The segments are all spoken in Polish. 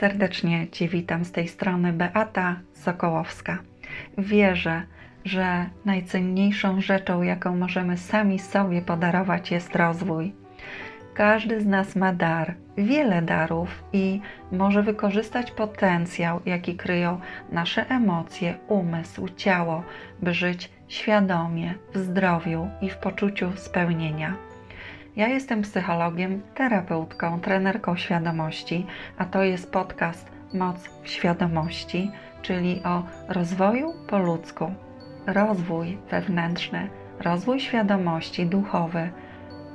Serdecznie Cię witam z tej strony Beata Sokołowska. Wierzę, że najcenniejszą rzeczą, jaką możemy sami sobie podarować, jest rozwój. Każdy z nas ma dar, wiele darów i może wykorzystać potencjał, jaki kryją nasze emocje, umysł, ciało, by żyć świadomie, w zdrowiu i w poczuciu spełnienia. Ja jestem psychologiem, terapeutką, trenerką świadomości, a to jest podcast Moc w świadomości, czyli o rozwoju po ludzku. Rozwój wewnętrzny, rozwój świadomości duchowy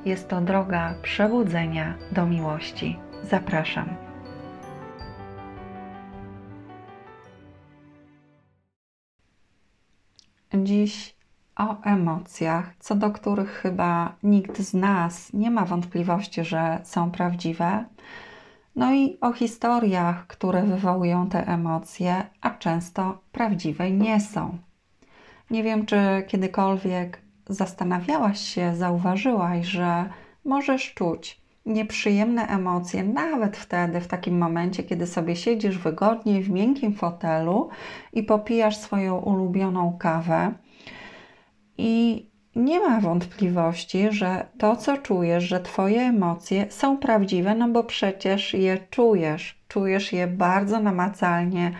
jest to droga przebudzenia do miłości. Zapraszam. Dziś o emocjach, co do których chyba nikt z nas nie ma wątpliwości, że są prawdziwe. No i o historiach, które wywołują te emocje, a często prawdziwe nie są. Nie wiem, czy kiedykolwiek zastanawiałaś się, zauważyłaś, że możesz czuć nieprzyjemne emocje nawet wtedy, w takim momencie, kiedy sobie siedzisz wygodnie w miękkim fotelu i popijasz swoją ulubioną kawę i nie ma wątpliwości, że to, co czujesz, że Twoje emocje są prawdziwe, no bo przecież je czujesz. Czujesz je bardzo namacalnie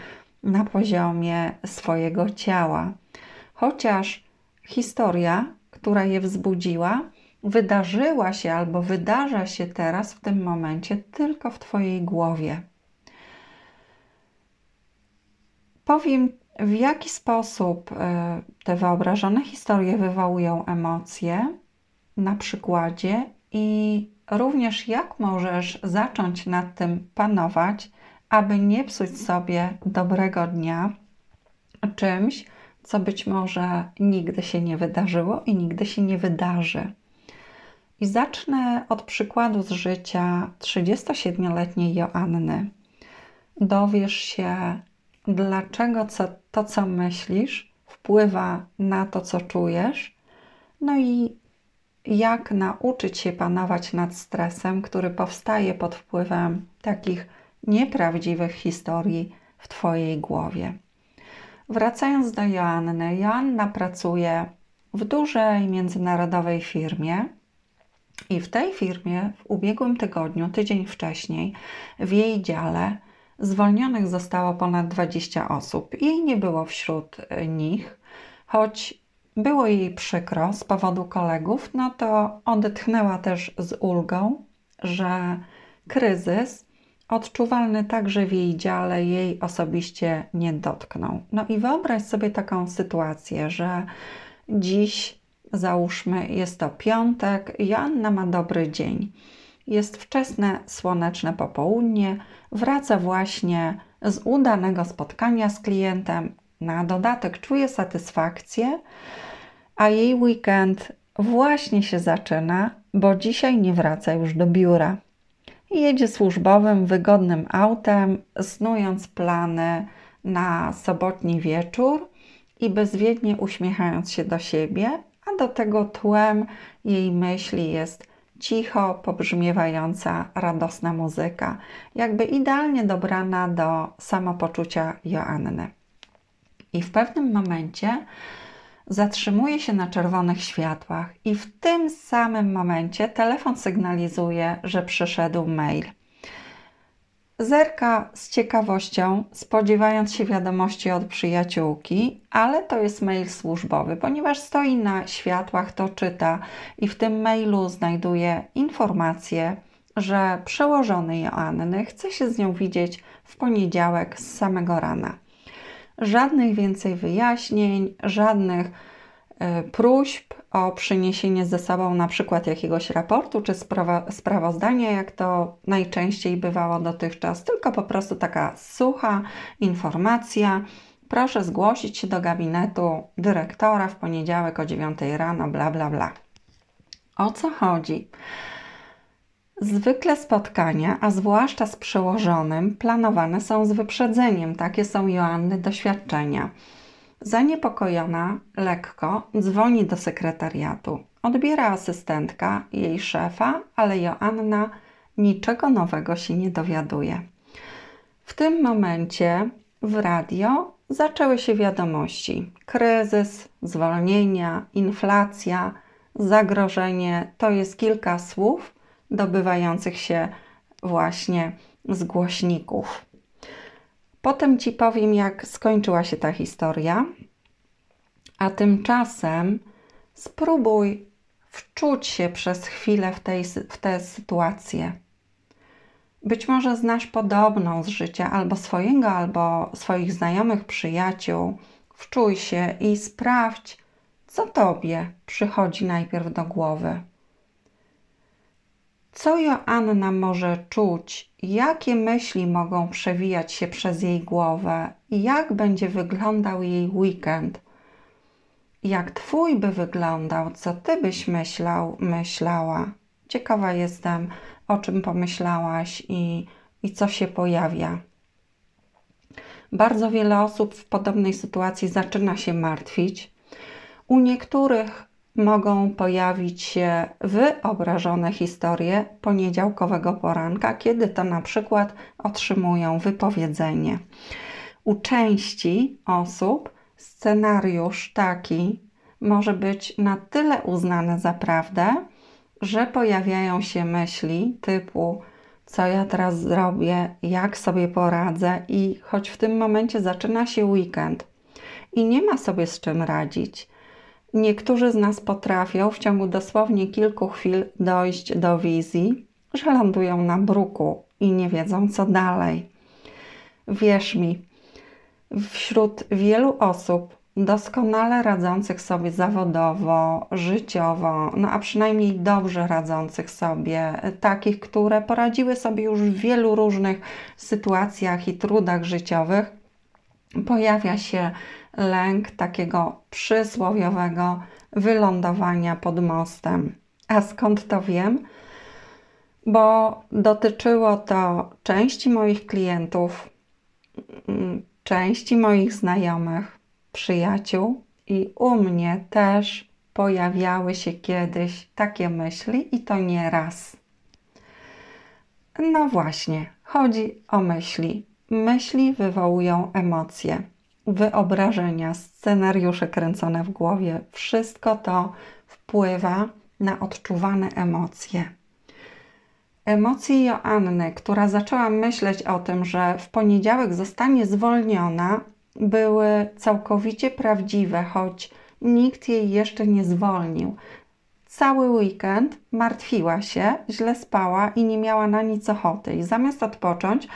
na poziomie swojego ciała. Chociaż historia, która je wzbudziła, wydarzyła się albo wydarza się teraz w tym momencie tylko w Twojej głowie. Powiem w jaki sposób e, te wyobrażone historie wywołują emocje na przykładzie i również jak możesz zacząć nad tym panować, aby nie psuć sobie dobrego dnia czymś, co być może nigdy się nie wydarzyło i nigdy się nie wydarzy. I zacznę od przykładu z życia 37-letniej Joanny. Dowiesz się, dlaczego co, to, co myślisz, wpływa na to, co czujesz, no i jak nauczyć się panować nad stresem, który powstaje pod wpływem takich nieprawdziwych historii w Twojej głowie. Wracając do Joanny, Joanna pracuje w dużej międzynarodowej firmie. I w tej firmie w ubiegłym tygodniu, tydzień wcześniej, w jej dziale Zwolnionych zostało ponad 20 osób. Jej nie było wśród e, nich, choć było jej przykro z powodu kolegów, no to odetchnęła też z ulgą, że kryzys odczuwalny także w jej dziale jej osobiście nie dotknął. No i wyobraź sobie taką sytuację, że dziś, załóżmy, jest to piątek, Joanna ma dobry dzień. Jest wczesne, słoneczne popołudnie, wraca właśnie z udanego spotkania z klientem. Na dodatek czuje satysfakcję, a jej weekend właśnie się zaczyna, bo dzisiaj nie wraca już do biura. Jedzie służbowym, wygodnym autem, snując plany na sobotni wieczór i bezwiednie uśmiechając się do siebie, a do tego tłem jej myśli jest cicho pobrzmiewająca, radosna muzyka, jakby idealnie dobrana do samopoczucia Joanny. I w pewnym momencie zatrzymuje się na czerwonych światłach, i w tym samym momencie telefon sygnalizuje, że przyszedł mail. Zerka z ciekawością, spodziewając się wiadomości od przyjaciółki, ale to jest mail służbowy, ponieważ stoi na światłach, to czyta i w tym mailu znajduje informację, że przełożony Joanny chce się z nią widzieć w poniedziałek z samego rana. Żadnych więcej wyjaśnień, żadnych próśb o przyniesienie ze sobą na przykład jakiegoś raportu czy sprawa, sprawozdania, jak to najczęściej bywało dotychczas, tylko po prostu taka sucha informacja. Proszę zgłosić się do gabinetu dyrektora w poniedziałek o 9 rano, bla bla bla. O co chodzi? Zwykle spotkania, a zwłaszcza z przełożonym, planowane są z wyprzedzeniem. Takie są Joanny doświadczenia. Zaniepokojona lekko dzwoni do sekretariatu. Odbiera asystentka jej szefa, ale Joanna niczego nowego się nie dowiaduje. W tym momencie w radio zaczęły się wiadomości: kryzys, zwolnienia, inflacja, zagrożenie to jest kilka słów dobywających się właśnie z głośników. Potem ci powiem, jak skończyła się ta historia, a tymczasem spróbuj wczuć się przez chwilę w, tej, w tę sytuację. Być może znasz podobną z życia albo swojego, albo swoich znajomych, przyjaciół. Wczuj się i sprawdź, co tobie przychodzi najpierw do głowy. Co Joanna może czuć, jakie myśli mogą przewijać się przez jej głowę i jak będzie wyglądał jej weekend. Jak twój by wyglądał, co ty byś myślał, myślała. Ciekawa jestem, o czym pomyślałaś i, i co się pojawia. Bardzo wiele osób w podobnej sytuacji zaczyna się martwić. U niektórych mogą pojawić się wyobrażone historie poniedziałkowego poranka, kiedy to na przykład otrzymują wypowiedzenie. U części osób scenariusz taki może być na tyle uznany za prawdę, że pojawiają się myśli typu co ja teraz zrobię, jak sobie poradzę i choć w tym momencie zaczyna się weekend i nie ma sobie z czym radzić, niektórzy z nas potrafią w ciągu dosłownie kilku chwil dojść do wizji, że lądują na bruku i nie wiedzą co dalej. Wierz mi, wśród wielu osób doskonale radzących sobie zawodowo, życiowo, no a przynajmniej dobrze radzących sobie, takich, które poradziły sobie już w wielu różnych sytuacjach i trudach życiowych, pojawia się lęk takiego przysłowiowego wylądowania pod mostem. A skąd to wiem? Bo dotyczyło to części moich klientów, części moich znajomych, przyjaciół i u mnie też pojawiały się kiedyś takie myśli i to nie raz. No właśnie, chodzi o myśli. Myśli wywołują emocje, wyobrażenia, scenariusze kręcone w głowie. Wszystko to wpływa na odczuwane emocje. Emocje Joanny, która zaczęła myśleć o tym, że w poniedziałek zostanie zwolniona, były całkowicie prawdziwe, choć nikt jej jeszcze nie zwolnił. Cały weekend martwiła się, źle spała i nie miała na nic ochoty. I zamiast odpocząć,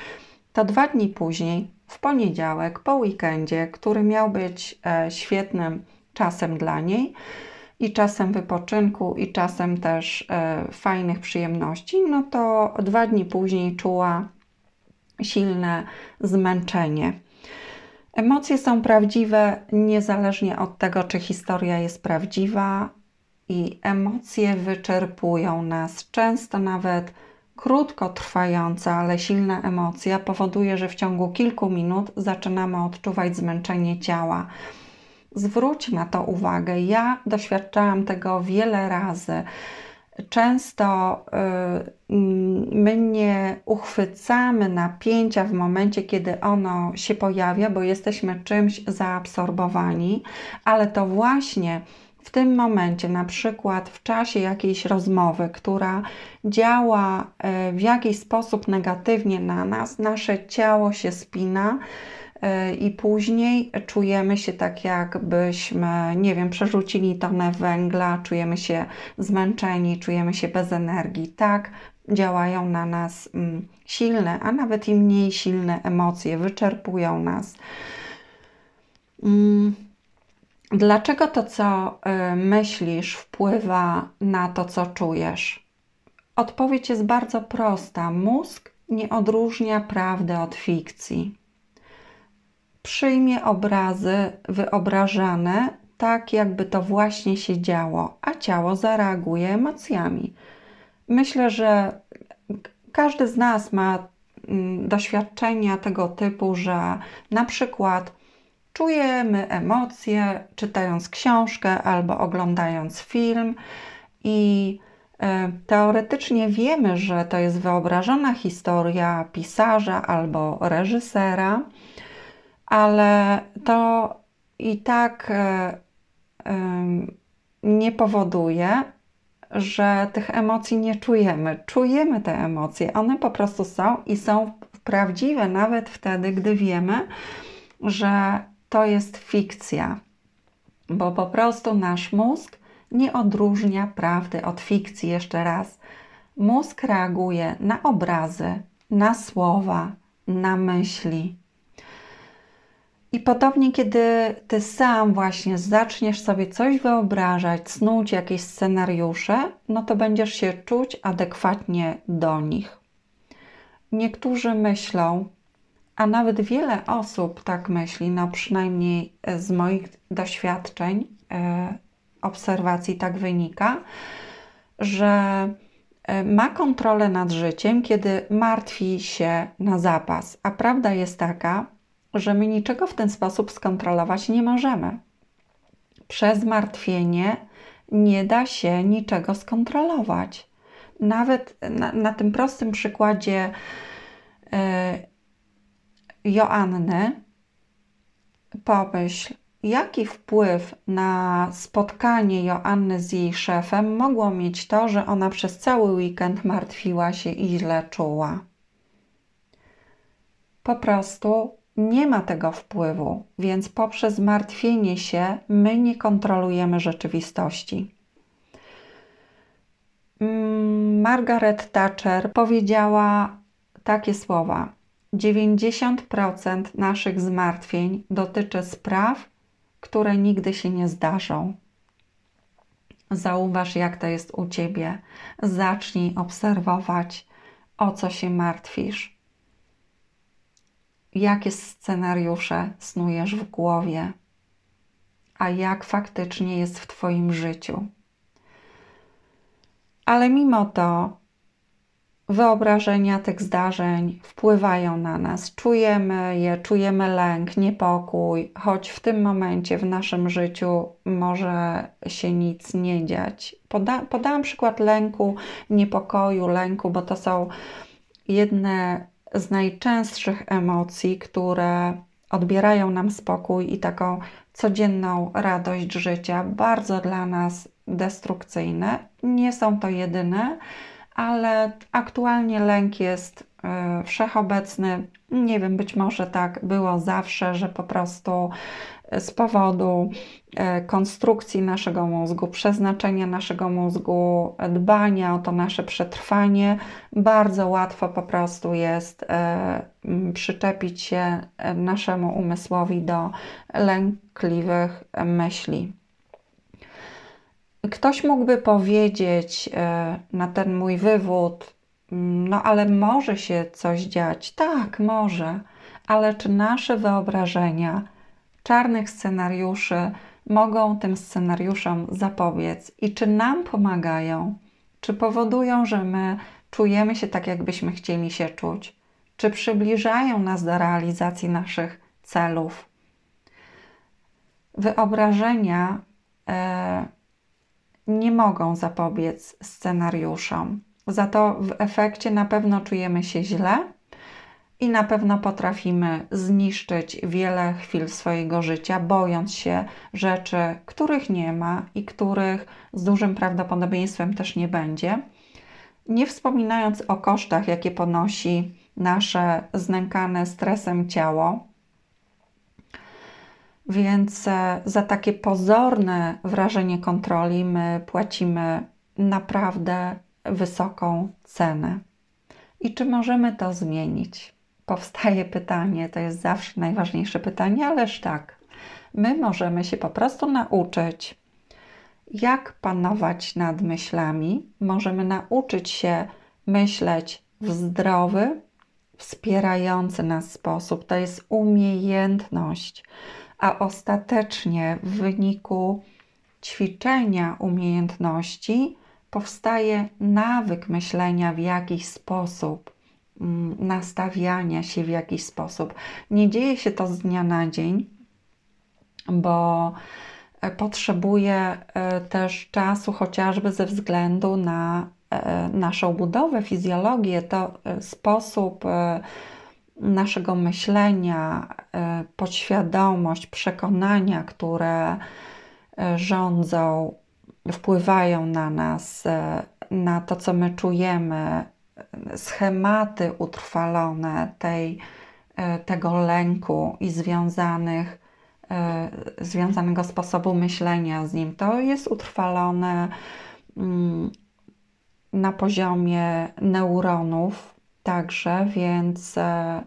to dwa dni później, w poniedziałek, po weekendzie, który miał być e, świetnym czasem dla niej i czasem wypoczynku, i czasem też e, fajnych przyjemności, no to dwa dni później czuła silne zmęczenie. Emocje są prawdziwe niezależnie od tego, czy historia jest prawdziwa, i emocje wyczerpują nas. Często nawet krótkotrwająca, ale silna emocja powoduje, że w ciągu kilku minut zaczynamy odczuwać zmęczenie ciała. Zwróć na to uwagę. Ja doświadczałam tego wiele razy. Często y, my nie uchwycamy napięcia w momencie, kiedy ono się pojawia, bo jesteśmy czymś zaabsorbowani, ale to właśnie w tym momencie, na przykład w czasie jakiejś rozmowy, która działa y, w jakiś sposób negatywnie na nas, nasze ciało się spina i później czujemy się tak, jakbyśmy, nie wiem, przerzucili tonę węgla, czujemy się zmęczeni, czujemy się bez energii. Tak działają na nas mm, silne, a nawet i mniej silne emocje, wyczerpują nas. Dlaczego to, co y, myślisz, wpływa na to, co czujesz? Odpowiedź jest bardzo prosta. Mózg nie odróżnia prawdy od fikcji przyjmie obrazy wyobrażane tak, jakby to właśnie się działo, a ciało zareaguje emocjami. Myślę, że każdy z nas ma mm, doświadczenia tego typu, że na przykład czujemy emocje czytając książkę albo oglądając film i E, teoretycznie wiemy, że to jest wyobrażona historia pisarza albo reżysera, ale to i tak e, nie powoduje, że tych emocji nie czujemy. Czujemy te emocje, one po prostu są i są prawdziwe nawet wtedy, gdy wiemy, że to jest fikcja, bo po prostu nasz mózg nie odróżnia prawdy od fikcji. Jeszcze raz, mózg reaguje na obrazy, na słowa, na myśli. I podobnie, kiedy ty sam właśnie zaczniesz sobie coś wyobrażać, snuć jakieś scenariusze, no to będziesz się czuć adekwatnie do nich. Niektórzy myślą, a nawet wiele osób tak myśli, no przynajmniej z moich doświadczeń, e, obserwacji tak wynika, że e, ma kontrolę nad życiem, kiedy martwi się na zapas. A prawda jest taka, że my niczego w ten sposób skontrolować nie możemy. Przez martwienie nie da się niczego skontrolować. Nawet na, na tym prostym przykładzie e, Joanny, pomyśl, jaki wpływ na spotkanie Joanny z jej szefem mogło mieć to, że ona przez cały weekend martwiła się i źle czuła. Po prostu nie ma tego wpływu, więc poprzez martwienie się my nie kontrolujemy rzeczywistości. Mm, Margaret Thatcher powiedziała takie słowa: 90% naszych zmartwień dotyczy spraw, które nigdy się nie zdarzą. Zauważ, jak to jest u ciebie. Zacznij obserwować, o co się martwisz jakie scenariusze snujesz w głowie, a jak faktycznie jest w Twoim życiu. Ale mimo to wyobrażenia tych zdarzeń wpływają na nas. Czujemy je, czujemy lęk, niepokój, choć w tym momencie w naszym życiu może się nic nie dziać. Poda podałam przykład lęku, niepokoju, lęku, bo to są jedne z najczęstszych emocji, które odbierają nam spokój i taką codzienną radość życia, bardzo dla nas destrukcyjne. Nie są to jedyne, ale aktualnie lęk jest y, wszechobecny. Nie wiem, być może tak było zawsze, że po prostu z powodu e, konstrukcji naszego mózgu, przeznaczenia naszego mózgu, dbania o to nasze przetrwanie, bardzo łatwo po prostu jest e, przyczepić się e, naszemu umysłowi do lękliwych myśli. Ktoś mógłby powiedzieć na ten mój wywód, no ale może się coś dziać. Tak, może, ale czy nasze wyobrażenia, czarnych scenariuszy mogą tym scenariuszom zapobiec i czy nam pomagają, czy powodują, że my czujemy się tak, jakbyśmy chcieli się czuć, czy przybliżają nas do realizacji naszych celów. Wyobrażenia e, nie mogą zapobiec scenariuszom. Za to w efekcie na pewno czujemy się źle i na pewno potrafimy zniszczyć wiele chwil swojego życia, bojąc się rzeczy, których nie ma i których z dużym prawdopodobieństwem też nie będzie. Nie wspominając o kosztach, jakie ponosi nasze znękane stresem ciało. Więc e, za takie pozorne wrażenie kontroli my płacimy naprawdę wysoką cenę. I czy możemy to zmienić? powstaje pytanie, to jest zawsze najważniejsze pytanie, ależ tak, my możemy się po prostu nauczyć, jak panować nad myślami, możemy nauczyć się myśleć w zdrowy, wspierający nas sposób. To jest umiejętność, a ostatecznie w wyniku ćwiczenia umiejętności powstaje nawyk myślenia w jakiś sposób Mm, nastawiania się w jakiś sposób. Nie dzieje się to z dnia na dzień, bo potrzebuje też czasu, chociażby ze względu na naszą budowę, fizjologię, to sposób naszego myślenia, podświadomość, przekonania, które rządzą, wpływają na nas, na to, co my czujemy, schematy utrwalone tej, e, tego lęku i związanych, e, związanego sposobu myślenia z nim, to jest utrwalone mm, na poziomie neuronów także, więc e,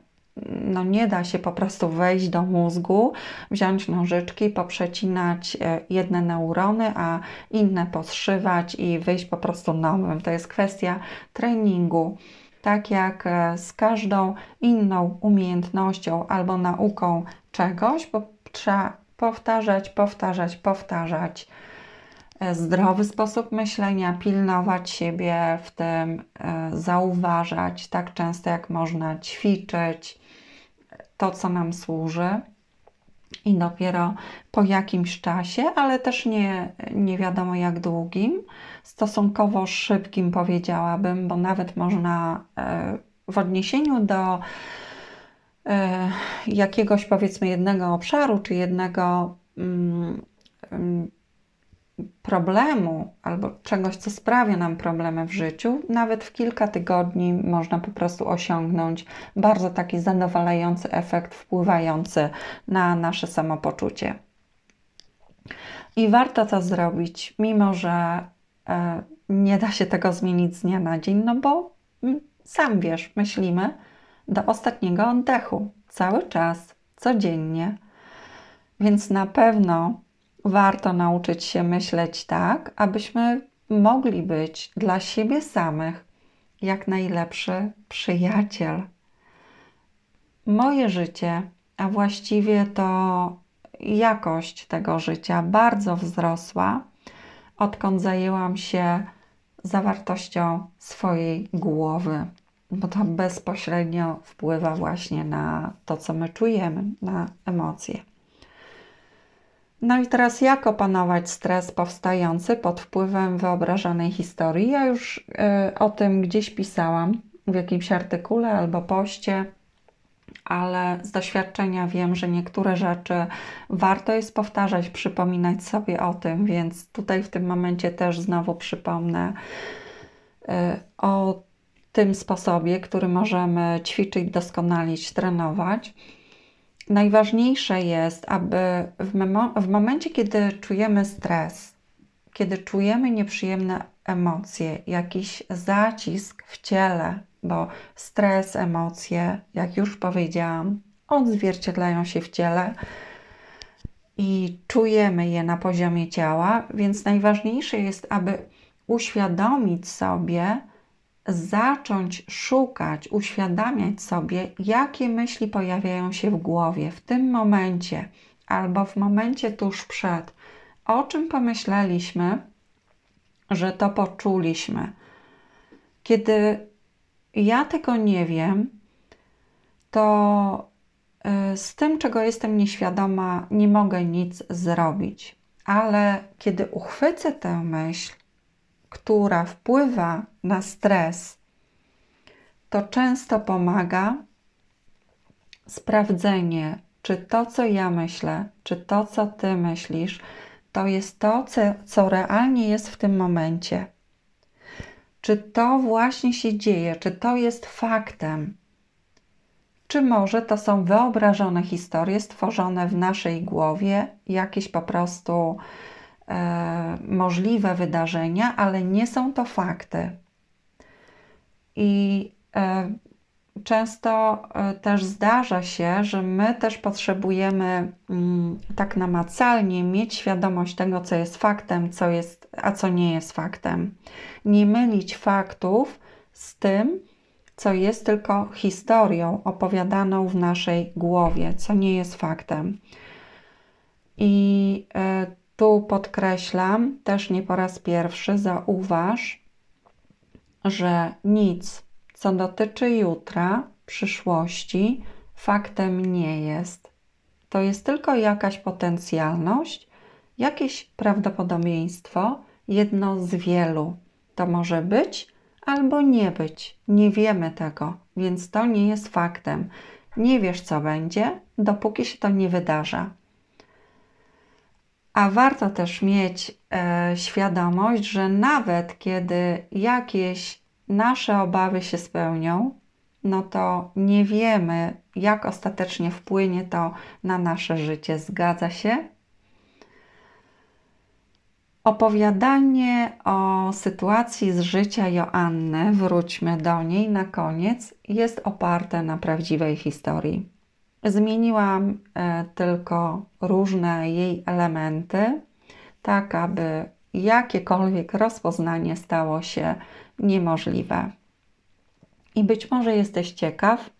no nie da się po prostu wejść do mózgu, wziąć nożyczki, poprzecinać e, jedne neurony, a inne podszywać i wyjść po prostu nowym. To jest kwestia treningu. Tak jak e, z każdą inną umiejętnością albo nauką czegoś, bo trzeba powtarzać, powtarzać, powtarzać zdrowy sposób myślenia, pilnować siebie w tym, zauważać tak często jak można, ćwiczyć, to, co nam służy. I dopiero po jakimś czasie, ale też nie, nie wiadomo jak długim, stosunkowo szybkim powiedziałabym, bo nawet można e, w odniesieniu do e, jakiegoś powiedzmy jednego obszaru czy jednego mm, mm, problemu albo czegoś, co sprawia nam problemy w życiu, nawet w kilka tygodni można po prostu osiągnąć bardzo taki zadowalający efekt, wpływający na nasze samopoczucie. I warto to zrobić, mimo że e, nie da się tego zmienić z dnia na dzień, no bo mm, sam wiesz, myślimy do ostatniego oddechu, cały czas, codziennie. Więc na pewno warto nauczyć się myśleć tak, abyśmy mogli być dla siebie samych jak najlepszy przyjaciel. Moje życie, a właściwie to jakość tego życia bardzo wzrosła, odkąd zajęłam się zawartością swojej głowy, bo to bezpośrednio wpływa właśnie na to, co my czujemy, na emocje. No i teraz jak opanować stres powstający pod wpływem wyobrażonej historii? Ja już y, o tym gdzieś pisałam w jakimś artykule albo poście, ale z doświadczenia wiem, że niektóre rzeczy warto jest powtarzać, przypominać sobie o tym, więc tutaj w tym momencie też znowu przypomnę y, o tym sposobie, który możemy ćwiczyć, doskonalić, trenować najważniejsze jest, aby w, w momencie, kiedy czujemy stres, kiedy czujemy nieprzyjemne emocje, jakiś zacisk w ciele, bo stres, emocje, jak już powiedziałam, odzwierciedlają się w ciele i czujemy je na poziomie ciała, więc najważniejsze jest, aby uświadomić sobie, zacząć szukać, uświadamiać sobie, jakie myśli pojawiają się w głowie w tym momencie albo w momencie tuż przed, o czym pomyśleliśmy, że to poczuliśmy. Kiedy ja tego nie wiem, to y, z tym, czego jestem nieświadoma, nie mogę nic zrobić. Ale kiedy uchwycę tę myśl która wpływa na stres, to często pomaga sprawdzenie, czy to, co ja myślę, czy to, co ty myślisz, to jest to, co, realnie jest w tym momencie. Czy to właśnie się dzieje, czy to jest faktem, czy może to są wyobrażone historie stworzone w naszej głowie, jakieś po prostu możliwe wydarzenia, ale nie są to fakty. I e, często e, też zdarza się, że my też potrzebujemy mm, tak namacalnie mieć świadomość tego, co jest faktem, co jest, a co nie jest faktem. Nie mylić faktów z tym, co jest tylko historią opowiadaną w naszej głowie, co nie jest faktem. I e, tu podkreślam też nie po raz pierwszy, zauważ, że nic, co dotyczy jutra, przyszłości, faktem nie jest. To jest tylko jakaś potencjalność jakieś prawdopodobieństwo, jedno z wielu. To może być albo nie być. Nie wiemy tego, więc to nie jest faktem. Nie wiesz, co będzie, dopóki się to nie wydarza. A warto też mieć e, świadomość, że nawet kiedy jakieś nasze obawy się spełnią, no to nie wiemy, jak ostatecznie wpłynie to na nasze życie. Zgadza się? Opowiadanie o sytuacji z życia Joanny, wróćmy do niej na koniec, jest oparte na prawdziwej historii. Zmieniłam e, tylko różne jej elementy, tak aby jakiekolwiek rozpoznanie stało się niemożliwe. I być może jesteś ciekaw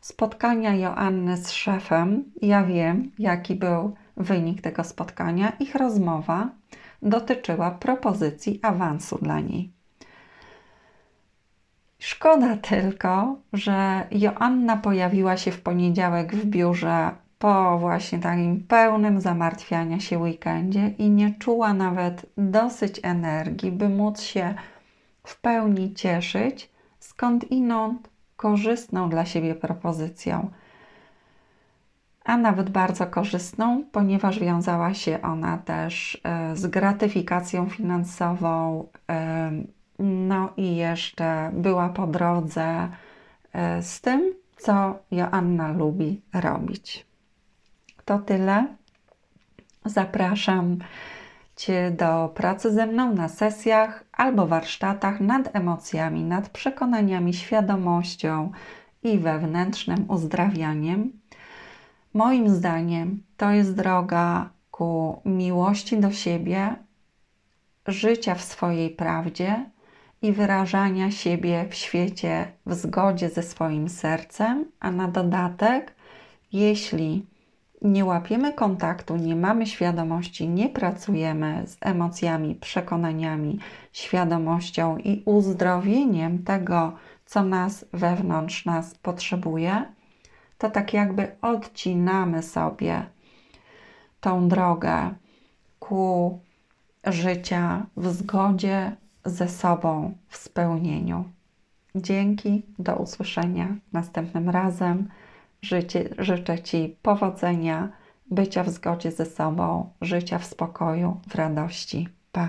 spotkania Joanny z szefem. Ja wiem, jaki był wynik tego spotkania. Ich rozmowa dotyczyła propozycji awansu dla niej. Szkoda tylko, że Joanna pojawiła się w poniedziałek w biurze po właśnie takim pełnym zamartwiania się weekendzie i nie czuła nawet dosyć energii, by móc się w pełni cieszyć skąd inąd korzystną dla siebie propozycją, a nawet bardzo korzystną, ponieważ wiązała się ona też e, z gratyfikacją finansową, e, no i jeszcze była po drodze e, z tym, co Joanna lubi robić. To tyle. Zapraszam Cię do pracy ze mną na sesjach albo warsztatach nad emocjami, nad przekonaniami, świadomością i wewnętrznym uzdrawianiem. Moim zdaniem to jest droga ku miłości do siebie, życia w swojej prawdzie i wyrażania siebie w świecie w zgodzie ze swoim sercem, a na dodatek, jeśli nie łapiemy kontaktu, nie mamy świadomości, nie pracujemy z emocjami, przekonaniami, świadomością i uzdrowieniem tego, co nas wewnątrz nas potrzebuje, to tak jakby odcinamy sobie tą drogę ku życia w zgodzie ze sobą, w spełnieniu. Dzięki, do usłyszenia następnym razem. Życie, życzę Ci powodzenia, bycia w zgodzie ze sobą, życia w spokoju, w radości. Pa!